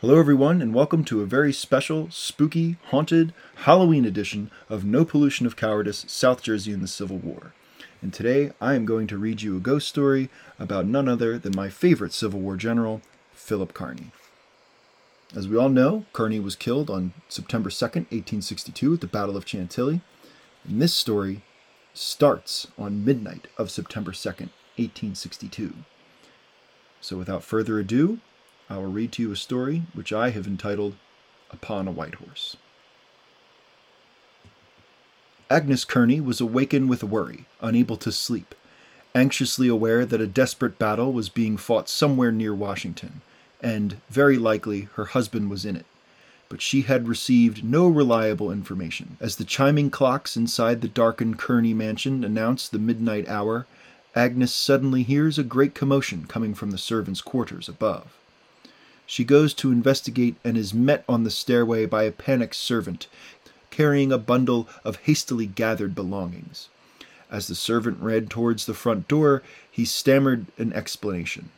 Hello, everyone, and welcome to a very special, spooky, haunted Halloween edition of No Pollution of Cowardice South Jersey in the Civil War. And today I am going to read you a ghost story about none other than my favorite Civil War general, Philip Kearny. As we all know, Kearny was killed on September 2nd, 1862, at the Battle of Chantilly. And this story starts on midnight of September 2nd, 1862. So without further ado, I will read to you a story which I have entitled Upon a White Horse. Agnes Kearny was awakened with worry, unable to sleep, anxiously aware that a desperate battle was being fought somewhere near Washington, and, very likely, her husband was in it. But she had received no reliable information. As the chiming clocks inside the darkened Kearny mansion announced the midnight hour, Agnes suddenly hears a great commotion coming from the servants' quarters above. She goes to investigate and is met on the stairway by a panicked servant carrying a bundle of hastily gathered belongings. As the servant ran towards the front door, he stammered an explanation.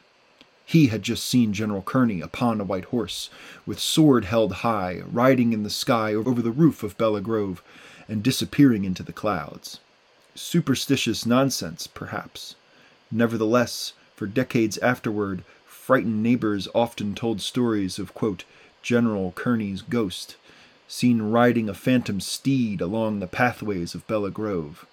He had just seen General Kearny upon a white horse, with sword held high, riding in the sky over the roof of Bella Grove, and disappearing into the clouds. Superstitious nonsense, perhaps. Nevertheless, for decades afterward, frightened neighbors often told stories of, quote, General Kearny's ghost, seen riding a phantom steed along the pathways of Bella Grove.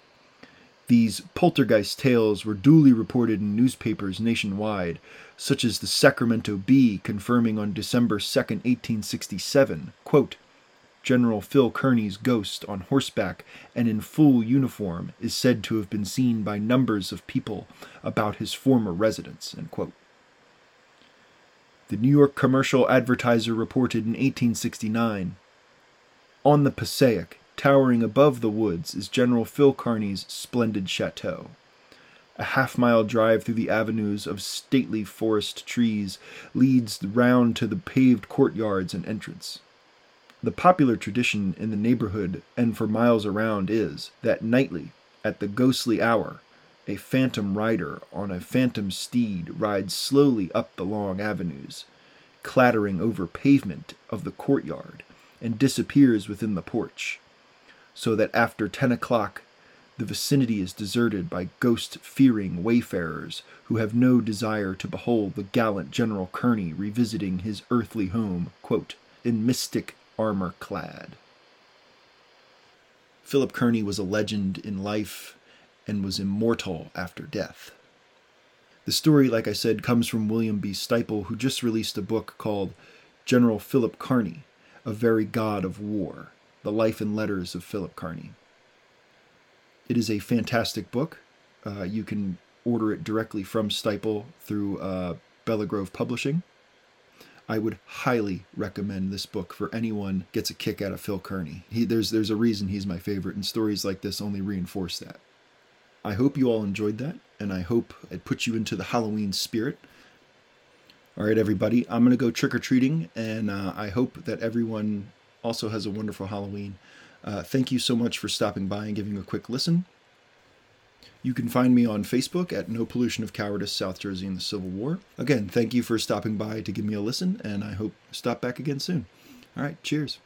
These poltergeist tales were duly reported in newspapers nationwide, such as the Sacramento Bee confirming on December 2, 1867, quote, General Phil Kearny's ghost on horseback and in full uniform is said to have been seen by numbers of people about his former residence. The New York Commercial Advertiser reported in 1869 On the Passaic, towering above the woods, is General Phil Kearny's splendid chateau. A half mile drive through the avenues of stately forest trees leads round to the paved courtyards and entrance. The popular tradition in the neighborhood and for miles around is that nightly, at the ghostly hour, a phantom rider on a phantom steed rides slowly up the long avenues, clattering over pavement of the courtyard, and disappears within the porch, so that after ten o'clock the vicinity is deserted by ghost fearing wayfarers who have no desire to behold the gallant General Kearny revisiting his earthly home, quote, in mystic armor clad. Philip Kearny was a legend in life and was immortal after death. The story, like I said, comes from William B. Styple, who just released a book called General Philip Kearny, A Very God of War The Life and Letters of Philip Kearny. It is a fantastic book. Uh, you can order it directly from Styple through uh, Bella Grove Publishing. I would highly recommend this book for anyone gets a kick out of Phil Kearny. He, there's there's a reason he's my favorite, and stories like this only reinforce that. I hope you all enjoyed that, and I hope it put you into the Halloween spirit. All right, everybody, I'm going to go trick or treating, and uh, I hope that everyone also has a wonderful Halloween. Uh, thank you so much for stopping by and giving a quick listen. You can find me on Facebook at No Pollution of Cowardice South Jersey in the Civil War. Again, thank you for stopping by to give me a listen, and I hope stop back again soon. All right, cheers.